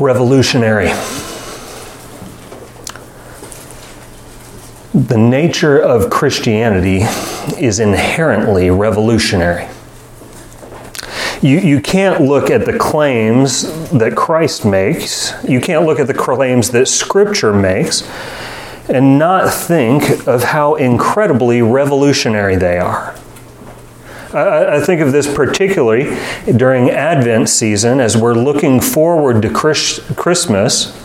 revolutionary. The nature of Christianity is inherently revolutionary. You, you can't look at the claims that Christ makes, you can't look at the claims that Scripture makes, and not think of how incredibly revolutionary they are. I, think of this particularly during Advent season as we're looking forward to Chris, Christmas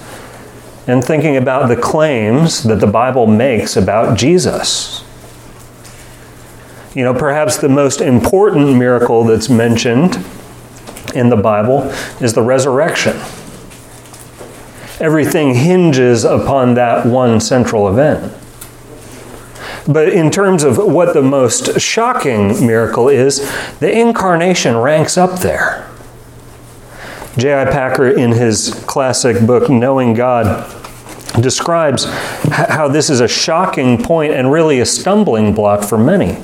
and thinking about the claims that the Bible makes about Jesus. You know, perhaps the most important miracle that's mentioned in the Bible is the resurrection. Everything hinges upon that one central event. But in terms of what the most shocking miracle is, the incarnation ranks up there. J.I. Packer, in his classic book, Knowing God, describes how this is a shocking point and really a stumbling block for many.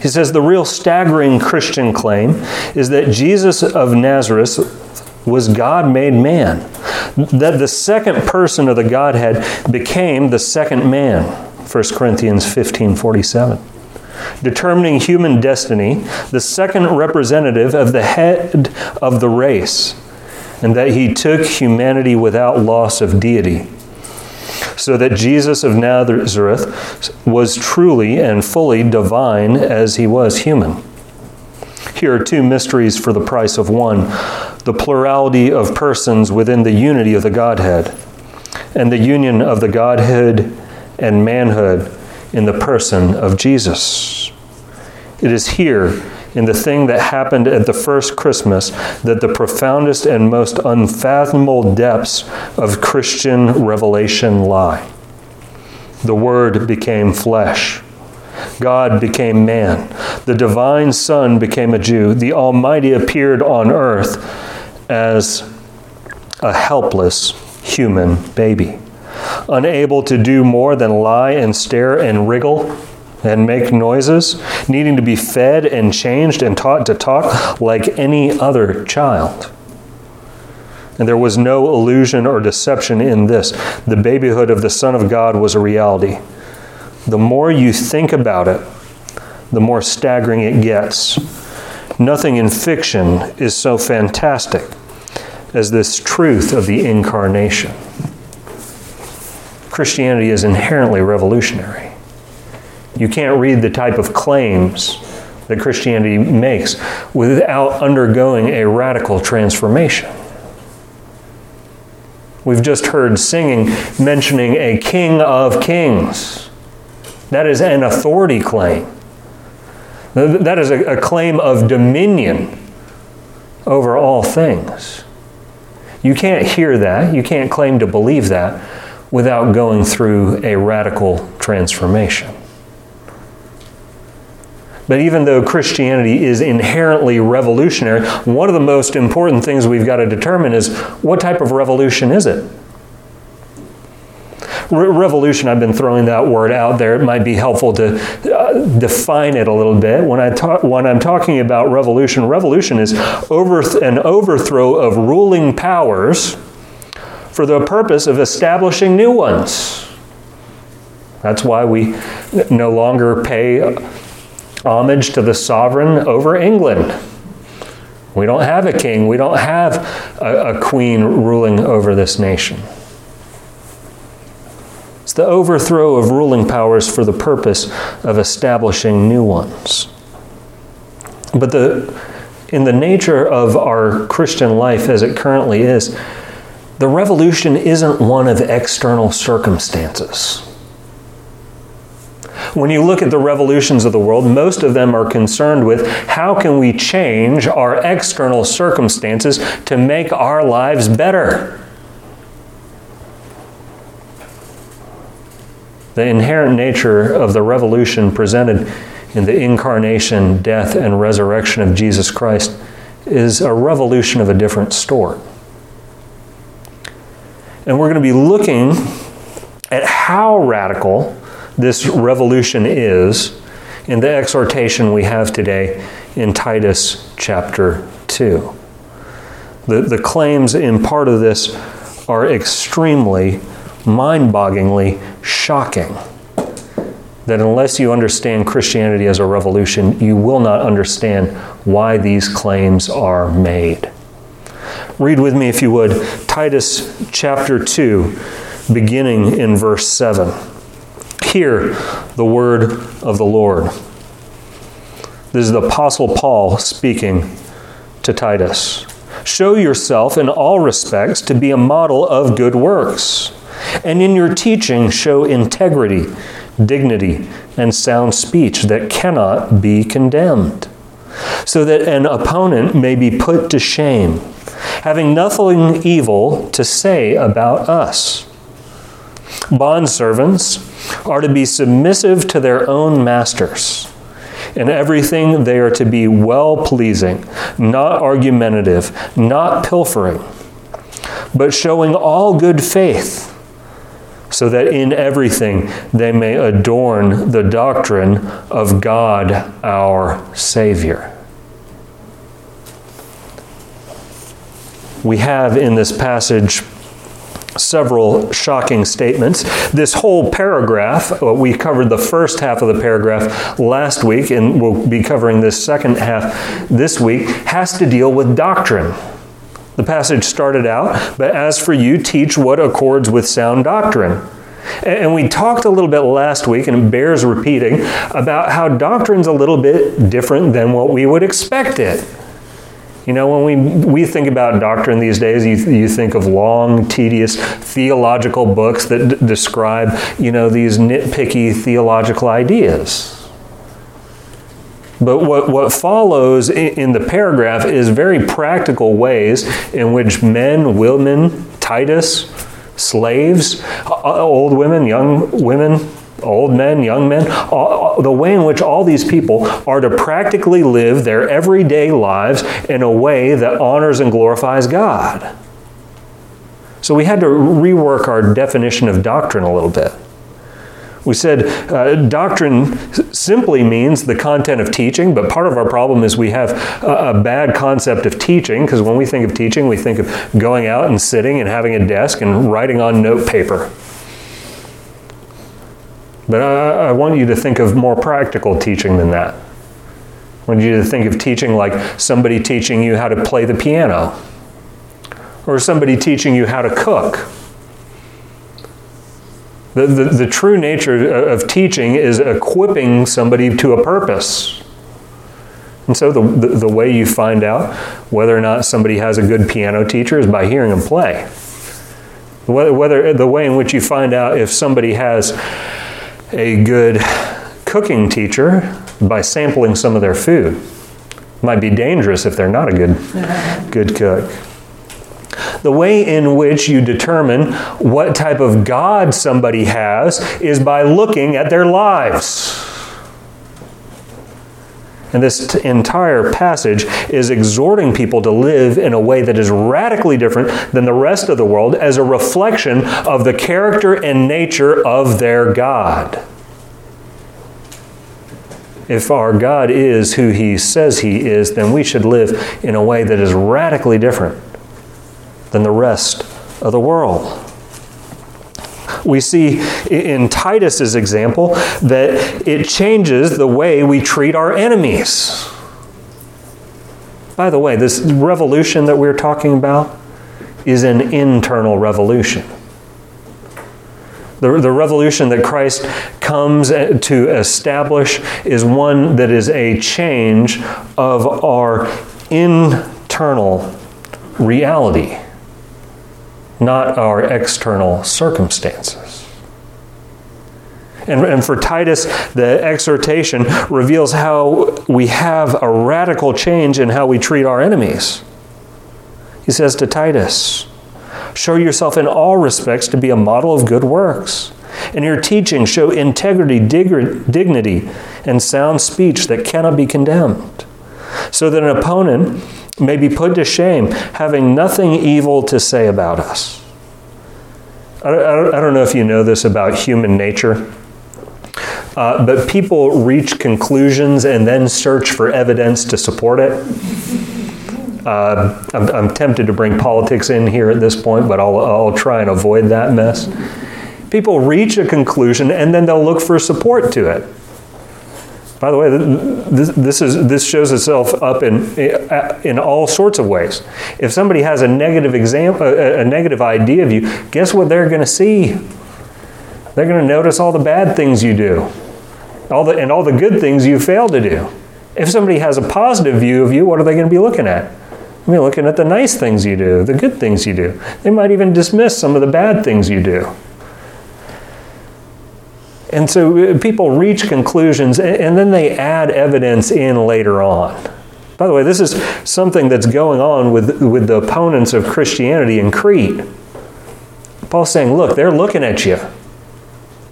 He says the real staggering Christian claim is that Jesus of Nazareth was God made man, that the second person of the Godhead became the second man. 1 Corinthians 15 47 determining human destiny, the second representative of the head of the race, and that he took humanity without loss of deity. So that Jesus of Nazareth was truly and fully divine as he was human. Here are two mysteries for the price of one the plurality of persons within the unity of the Godhead, and the union of the Godhead and manhood in the person of Jesus. It is here, in the thing that happened at the first Christmas, that the profoundest and most unfathomable depths of Christian revelation lie. The Word became flesh. God became man. The divine Son became a Jew. The Almighty appeared on earth as a helpless human baby unable to do more than lie and stare and wriggle and make noises, needing to be fed and changed and taught to talk like any other child. And there was no illusion or deception in this. The babyhood of the Son of God was a reality. The more you think about it, the more staggering it gets. Nothing in fiction is so fantastic as this truth of the incarnation. Christianity is inherently revolutionary. You can't read the type of claims that Christianity makes without undergoing a radical transformation. We've just heard singing mentioning a king of kings. That is an authority claim. That is a, claim of dominion over all things. You can't hear that. You can't claim to believe that without going through a radical transformation. But even though Christianity is inherently revolutionary, one of the most important things we've got to determine is what type of revolution is it? Re- revolution, I've been throwing that word out there. It might be helpful to uh, define it a little bit. When, I when I'm talking about revolution, revolution is over an overthrow of ruling powers for the purpose of establishing new ones. That's why we no longer pay homage to the sovereign over England. We don't have a king, we don't have a, a queen ruling over this nation. It's the overthrow of ruling powers for the purpose of establishing new ones. But the, in the nature of our Christian life as it currently is, the revolution isn't one of external circumstances. When you look at the revolutions of the world, most of them are concerned with how can we change our external circumstances to make our lives better. The inherent nature of the revolution presented in the incarnation, death, and resurrection of Jesus Christ is a revolution of a different sort. And we're going to be looking at how radical this revolution is in the exhortation we have today in Titus chapter 2. The, the claims in part of this are extremely, mind bogglingly shocking. That unless you understand Christianity as a revolution, you will not understand why these claims are made. Read with me, if you would, Titus chapter 2, beginning in verse 7. Hear the word of the Lord. This is the Apostle Paul speaking to Titus. Show yourself in all respects to be a model of good works, and in your teaching show integrity, dignity, and sound speech that cannot be condemned, so that an opponent may be put to shame, having nothing evil to say about us. Bondservants are to be submissive to their own masters in everything, they are to be well pleasing, not argumentative, not pilfering, but showing all good faith, so that in everything they may adorn the doctrine of God our Savior. We have in this passage several shocking statements. This whole paragraph, we covered the first half of the paragraph last week, and we'll be covering this second half this week, has to deal with doctrine. The passage started out, but as for you, teach what accords with sound doctrine. And we talked a little bit last week, and it bears repeating, about how doctrine's a little bit different than what we would expect it. You know, when we, we think about doctrine these days, you, you think of long, tedious theological books that d- describe, you know, these nitpicky theological ideas. But what, what follows in the paragraph is very practical ways in which men, women, Titus, slaves, old women, young women, old men, young men, all, the way in which all these people are to practically live their everyday lives in a way that honors and glorifies God. So we had to rework our definition of doctrine a little bit. We said uh, doctrine simply means the content of teaching, but part of our problem is we have a, a bad concept of teaching because when we think of teaching, we think of going out and sitting and having a desk and writing on note paper. But I, I want you to think of more practical teaching than that. I want you to think of teaching like somebody teaching you how to play the piano, or somebody teaching you how to cook. The, the, the true nature of teaching is equipping somebody to a purpose. And so the, the, the, way you find out whether or not somebody has a good piano teacher is by hearing them play. Whether, whether the way in which you find out if somebody has a good cooking teacher by sampling some of their food. Might be dangerous if they're not a good, good cook. The way in which you determine what type of God somebody has is by looking at their lives. And this entire passage is exhorting people to live in a way that is radically different than the rest of the world as a reflection of the character and nature of their God. If our God is who He says He is, then we should live in a way that is radically different than the rest of the world we see in Titus's example that it changes the way we treat our enemies. By the way, this revolution that we're talking about is an internal revolution. The, the revolution that Christ comes eh, to establish is one that is a change of our internal reality not our external circumstances. And, and, for Titus, the exhortation reveals how we have a radical change in how we treat our enemies. He says to Titus, Show yourself in all respects to be a model of good works. In your teaching, show integrity, dig- dignity, and sound speech that cannot be condemned, so that an opponent may be put to shame, having nothing evil to say about us. I don't, know if you know this about human nature. Uh, but people reach conclusions and then search for evidence to support it. Uh, I'm, I'm, tempted to bring politics in here at this point, but I'll, I'll try and avoid that mess. People reach a conclusion and then they'll look for support to it. By the way, this, this, is, this shows itself up in, in all sorts of ways. If somebody has a negative, exam, a, a negative idea of you, guess what they're going to see? They're going to notice all the bad things you do all the, and all the good things you fail to do. If somebody has a positive view of you, what are they going to be looking at? I mean, looking at the nice things you do, the good things you do. They might even dismiss some of the bad things you do. And so uh, people reach conclusions and then they add evidence in later on. By the way, this is something that's going on with, with the opponents of Christianity in Crete. Paul's saying, look, they're looking at you.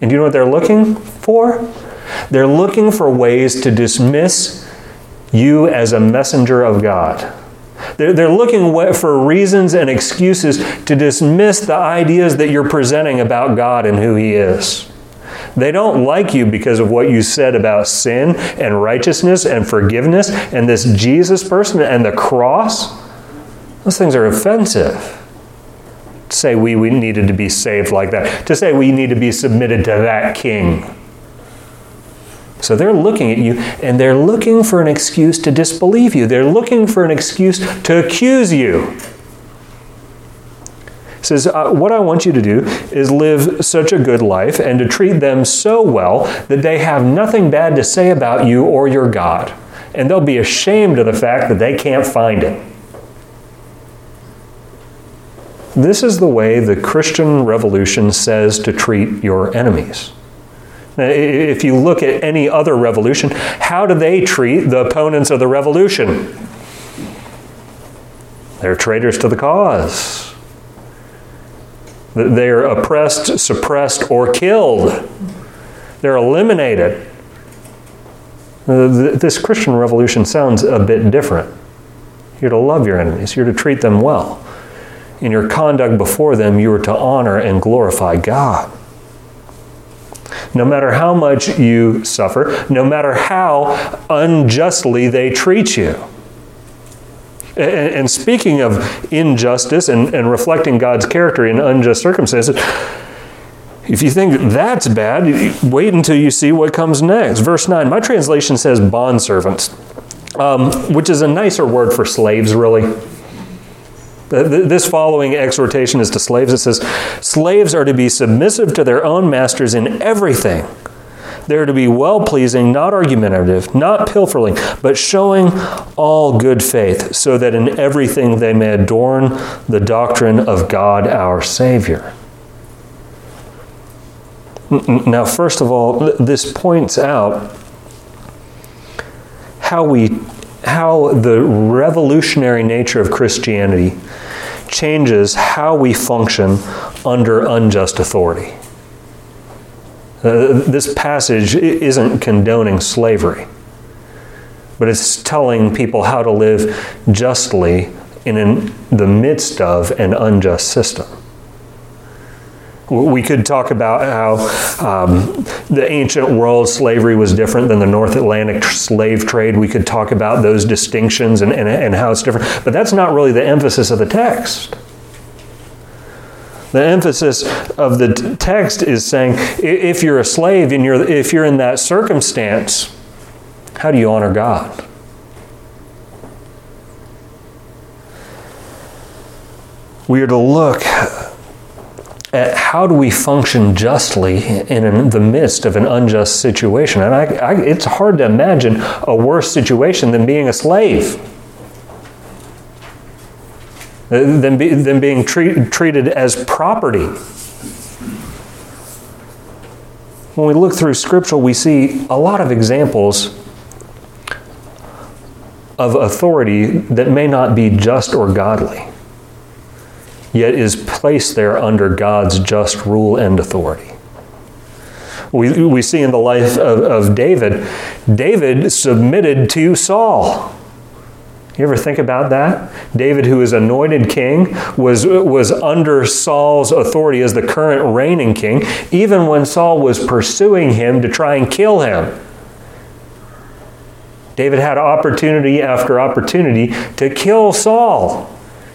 And do you know what they're looking for? They're looking for ways to dismiss you as a messenger of God. They're, they're looking for reasons and excuses to dismiss the ideas that you're presenting about God and who He is. They don't like you because of what you said about sin and righteousness and forgiveness and this Jesus person and the cross. Those things are offensive. To say we, we needed to be saved like that, to say we need to be submitted to that king. So they're looking at you and they're looking for an excuse to disbelieve you. They're looking for an excuse to accuse you says, uh, What I want you to do is live such a good life and to treat them so well that they have nothing bad to say about you or your God. And they'll be ashamed of the fact that they can't find it. This is the way the Christian revolution says to treat your enemies. if you look at any other revolution, how do they treat the opponents of the revolution? They're traitors to the cause. They're oppressed, suppressed, or killed. They're eliminated. Uh, this Christian revolution sounds a bit different. You're to love your enemies, you're to treat them well. In your conduct before them, you are to honor and glorify God. No matter how much you suffer, no matter how unjustly they treat you. And, and speaking of injustice and, and reflecting God's character in unjust circumstances, if you think that's bad, wait until you see what comes next. Verse 9, my translation says bondservants, um, which is a nicer word for slaves, really. This following exhortation is to slaves. It says, Slaves are to be submissive to their own masters in everything they're to be well pleasing, not argumentative, not pilfering, but showing all good faith, so that in everything they may adorn the doctrine of God our Savior. Now, first of all, this points out how we how the revolutionary nature of Christianity changes how we function under unjust authority. Uh, this passage isn't condoning slavery, but it's telling people how to live justly in an, the midst of an unjust system. We could talk about how um, the ancient world slavery was different than the North Atlantic slave trade. We could talk about those distinctions and, and, and how it's different, but that's not really the emphasis of the text. The emphasis of the text is saying if you're a slave and you're, if you're in that circumstance, how do you honor God? We are to look at how do we function justly in the midst of an unjust situation. And I, I, it's hard to imagine a worse situation than being a slave. Than, be, than being treat, treated as property. When we look through Scripture, we see a lot of examples of authority that may not be just or godly, yet is placed there under God's just rule and authority. We, we see in the life of, of David, David submitted to Saul. You ever think about that? David, who is anointed king, was, was under Saul's authority as the current reigning king, even when Saul was pursuing him to try and kill him. David had opportunity after opportunity to kill Saul,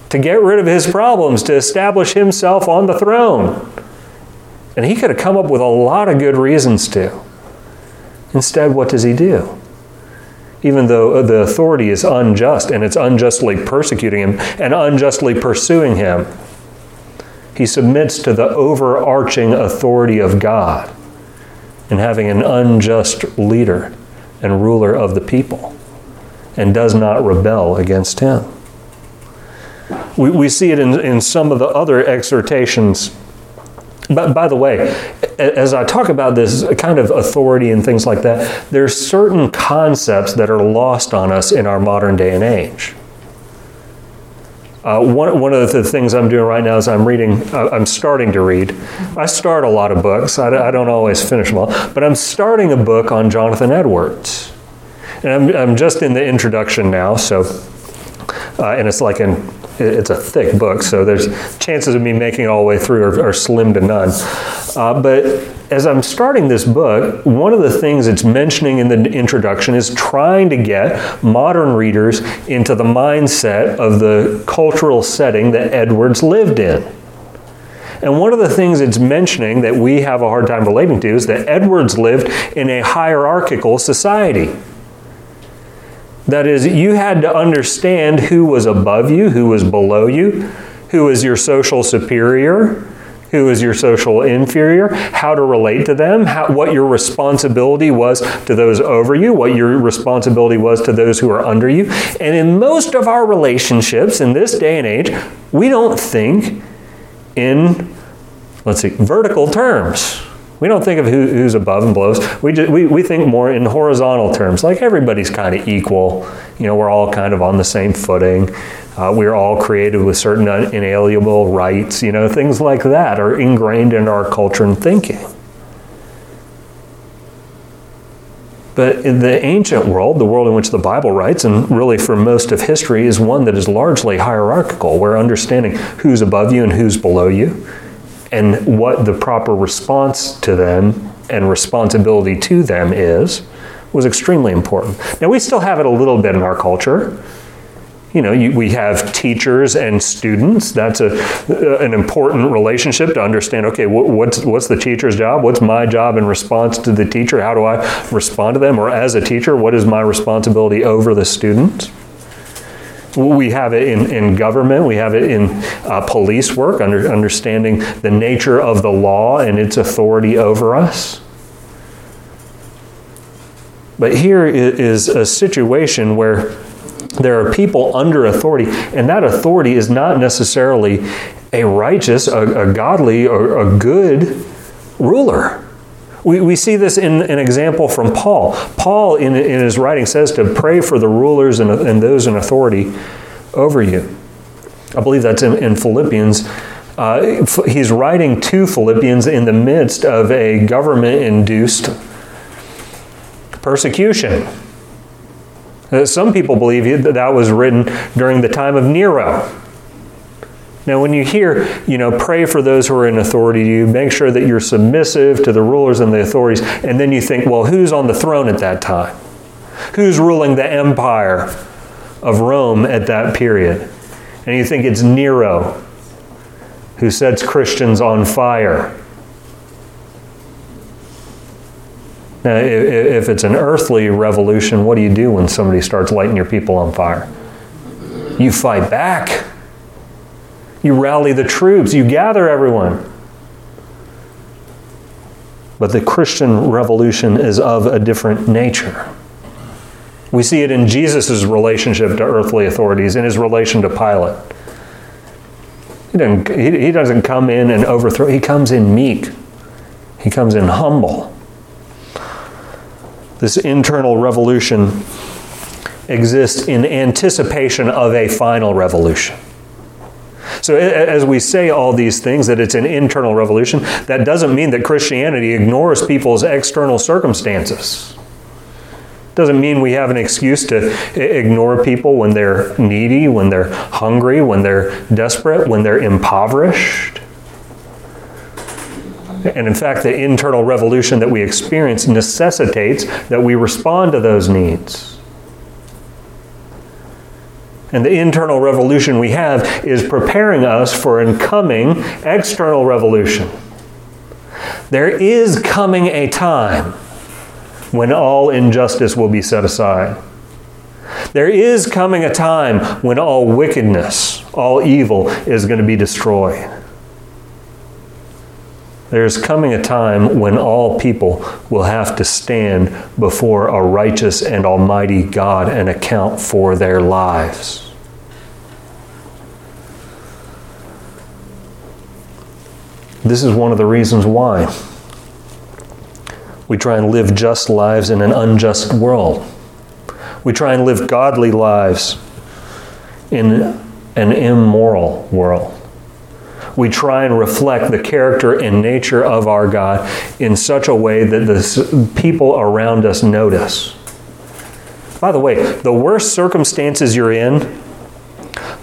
to get rid of his problems, to establish himself on the throne. And he could have come up with a lot of good reasons to. Instead, what does he do? Even though uh, the authority is unjust and it's unjustly persecuting him and unjustly pursuing him, he submits to the overarching authority of God in having an unjust leader and ruler of the people and does not rebel against him. We, we see it in, in some of the other exhortations. But by the way, as I talk about this kind of authority and things like that, there's certain concepts that are lost on us in our modern day and age. Uh, one, one of the things I'm doing right now is I'm reading, uh, I'm starting to read. I start a lot of books, I, I, don't always finish them all, but I'm starting a book on Jonathan Edwards. And I'm, I'm just in the introduction now, so, uh, and it's like an, it's a thick book, so there's chances of me making all the way through are, are slim to none. Uh, but as I'm starting this book, one of the things it's mentioning in the introduction is trying to get modern readers into the mindset of the cultural setting that Edwards lived in. And one of the things it's mentioning that we have a hard time relating to is that Edwards lived in a hierarchical society. That is, you had to understand who was above you, who was below you, who was your social superior, who was your social inferior, how to relate to them, how, what your responsibility was to those over you, what your responsibility was to those who are under you. And in most of our relationships in this day and age, we don't think in, let's see, vertical terms. We don't think of who, who's above and below. We, just, we, we think more in horizontal terms, like everybody's kind of equal. You know, we're all kind of on the same footing. Uh, we're all created with certain inalienable rights, you know, things like that are ingrained in our culture and thinking. But in the ancient world, the world in which the Bible writes, and really for most of history, is one that is largely hierarchical, where understanding who's above you and who's below you, and what the proper response to them and responsibility to them is, was extremely important. Now, we still have it a little bit in our culture you know, you, we have teachers and students. That's a, uh, an important relationship to understand. Okay, what's what's the teacher's job? What's my job in response to the teacher? How do I respond to them? Or as a teacher, what is my responsibility over the student? We have it in, in government. We have it in uh, police work, under, understanding the nature of the law and its authority over us. But here is a situation where there are people under authority, and that authority is not necessarily a righteous, a, a godly, or a good ruler. We, we see this in an example from Paul. Paul, in, in his writing, says to pray for the rulers and, and those in authority over you. I believe that's in, in Philippians. Uh, he's writing to Philippians in the midst of a government induced persecution. Uh, some people believe that that was written during the time of Nero. Now, when you hear, you know, pray for those who are in authority, you make sure that you're submissive to the rulers and the authorities, and then you think, well, who's on the throne at that time? Who's ruling the empire of Rome at that period? And you think it's Nero who sets Christians on fire Now, if it's an earthly revolution, what do you do when somebody starts lighting your people on fire? You fight back. You rally the troops. You gather everyone. But the Christian revolution is of a different nature. We see it in Jesus' relationship to earthly authorities, in his relation to Pilate. He doesn't, he doesn't come in and overthrow, he comes in meek, he comes in humble this internal revolution exists in anticipation of a final revolution. So, as we say all these things, that it's an internal revolution, that doesn't mean that Christianity ignores people's external circumstances. Doesn't mean we have an excuse to ignore people when they're needy, when they're hungry, when they're desperate, when they're impoverished. And in fact, the internal revolution that we experience necessitates that we respond to those needs. And the internal revolution we have is preparing us for an coming external revolution. There is coming a time when all injustice will be set aside. There is coming a time when all wickedness, all evil is going to be destroyed. There's coming a time when all people will have to stand before a righteous and almighty God and account for their lives. This is one of the reasons why we try and live just lives in an unjust world. We try and live godly lives in an immoral world. We try and reflect the character and nature of our God in such a way that the people around us notice. By the way, the worse circumstances you're in,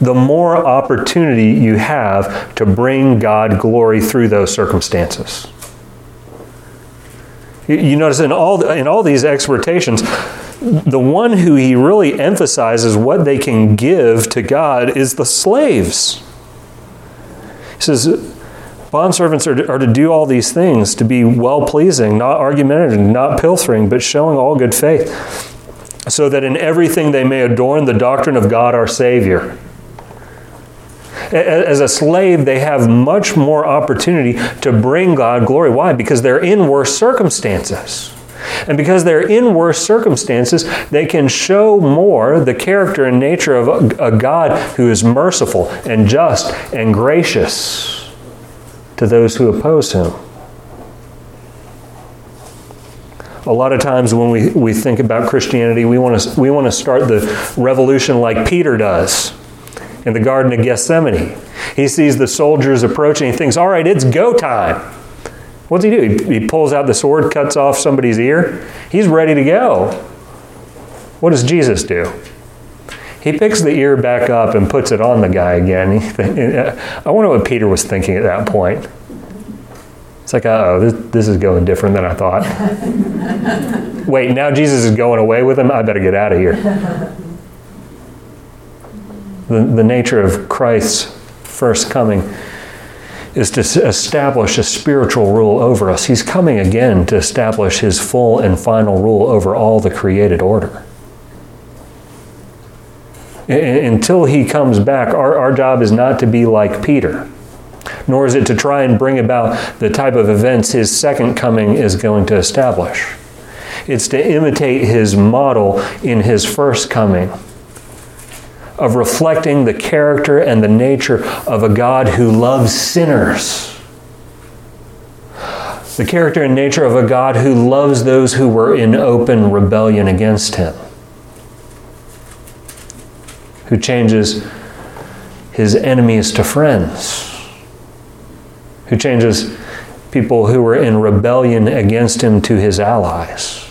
the more opportunity you have to bring God glory through those circumstances. You notice in all, in all these exhortations, the one who he really emphasizes what they can give to God is the slaves. He says, Bondservants are, are to do all these things, to be well pleasing, not argumentative, not pilfering, but showing all good faith, so that in everything they may adorn the doctrine of God our Savior. As a slave, they have much more opportunity to bring God glory. Why? Because they're in worse circumstances. And because they're in worse circumstances, they can show more the character and nature of a, God who is merciful and just and gracious to those who oppose him. A lot of times when we, we think about Christianity, we want to we want to start the revolution like Peter does in the Garden of Gethsemane. He sees the soldiers approaching. He thinks, all right, it's go time. What's he do? He, he pulls out the sword, cuts off somebody's ear. He's ready to go. What does Jesus do? He picks the ear back up and puts it on the guy again. I wonder what Peter was thinking at that point. It's like, oh, this, this is going different than I thought. Wait, now Jesus is going away with him? I better get out of here. The, the nature of Christ's first coming is to establish a spiritual rule over us. He's coming again to establish his full and final rule over all the created order. Until he comes back, our, our job is not to be like Peter, nor is it to try and bring about the type of events his second coming is going to establish. It's to imitate his model in his first coming of reflecting the character and the nature of a God who loves sinners. The character and nature of a God who loves those who were in open rebellion against him. Who changes his enemies to friends. Who changes people who were in rebellion against him to his allies.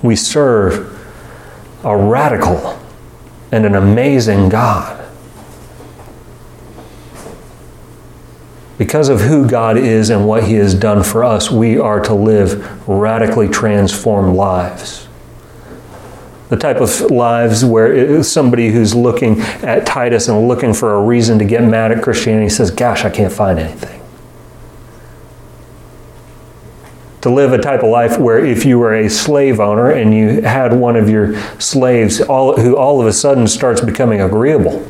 We serve a radical and an amazing God. Because of who God is and what He has done for us, we are to live radically transformed lives. The type of lives where somebody who's looking at Titus and looking for a reason to get mad at Christianity says, Gosh, I can't find anything. To live a type of life where if you were a slave owner and you had one of your slaves all, who all of a sudden starts becoming agreeable,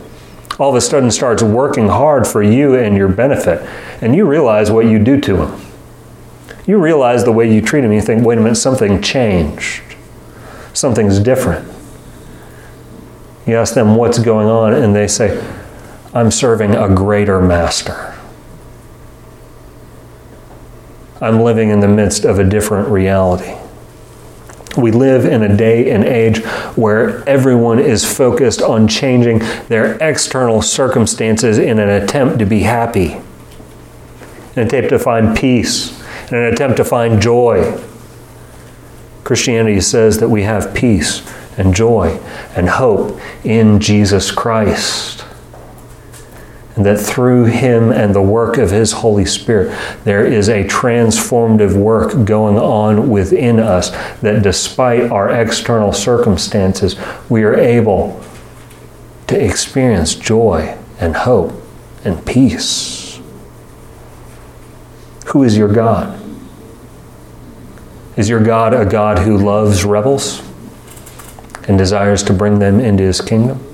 all of a sudden starts working hard for you and your benefit, and you realize what you do to him. You realize the way you treat him, you think, wait a minute, something changed. Something's different. You ask them what's going on, and they say, I'm serving a greater master. I'm living in the midst of a different reality. We live in a day and age where everyone is focused on changing their external circumstances in an attempt to be happy, in an attempt to find peace, in an attempt to find joy. Christianity says that we have peace and joy and hope in Jesus Christ. And that through him and the work of his Holy Spirit, there is a transformative work going on within us that despite our external circumstances, we are able to experience joy and hope and peace. Who is your God? Is your God a God who loves rebels and desires to bring them into his kingdom?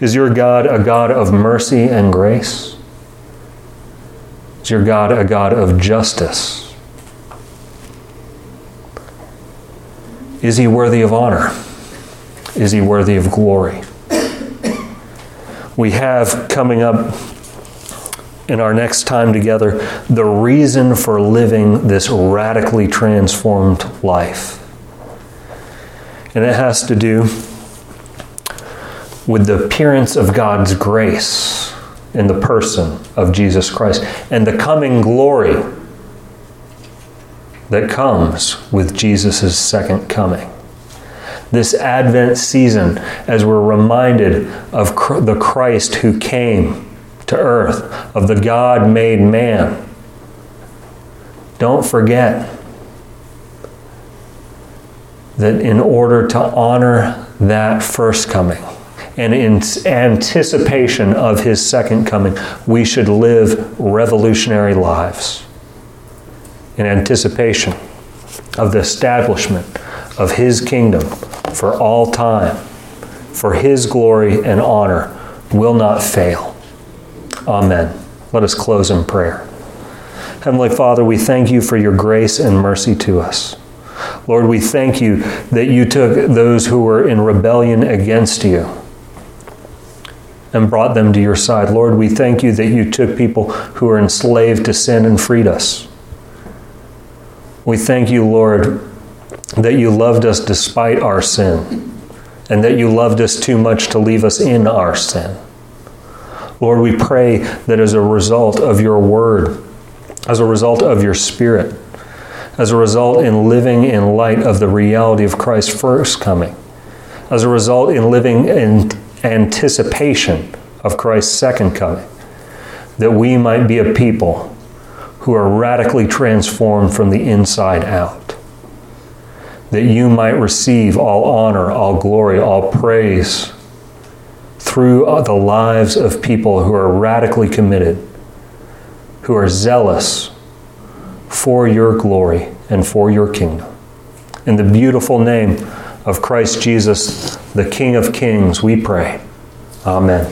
Is your God a God of mercy and grace? Is your God a God of justice? Is he worthy of honor? Is he worthy of glory? We have coming up in our next time together the reason for living this radically transformed life. And it has to do with the appearance of God's grace in the person of Jesus Christ and the coming glory that comes with Jesus' second coming. This Advent season, as we're reminded of the Christ who came to earth, of the God made man, don't forget that in order to honor that first coming, and in anticipation of his second coming, we should live revolutionary lives. In anticipation of the establishment of his kingdom for all time, for his glory and honor will not fail. Amen. Let us close in prayer. Heavenly Father, we thank you for your grace and mercy to us. Lord, we thank you that you took those who were in rebellion against you and brought them to your side. Lord, we thank you that you took people who were enslaved to sin and freed us. We thank you, Lord, that you loved us despite our sin and that you loved us too much to leave us in our sin. Lord, we pray that as a result of your word, as a result of your spirit, as a result in living in light of the reality of Christ's first coming, as a result in living in anticipation of Christ's second coming, that we might be a people who are radically transformed from the inside out. That you might receive all honor, all glory, all praise through the lives of people who are radically committed, who are zealous for your glory and for your kingdom. In the beautiful name of Christ Jesus, the King of Kings, we pray. Amen.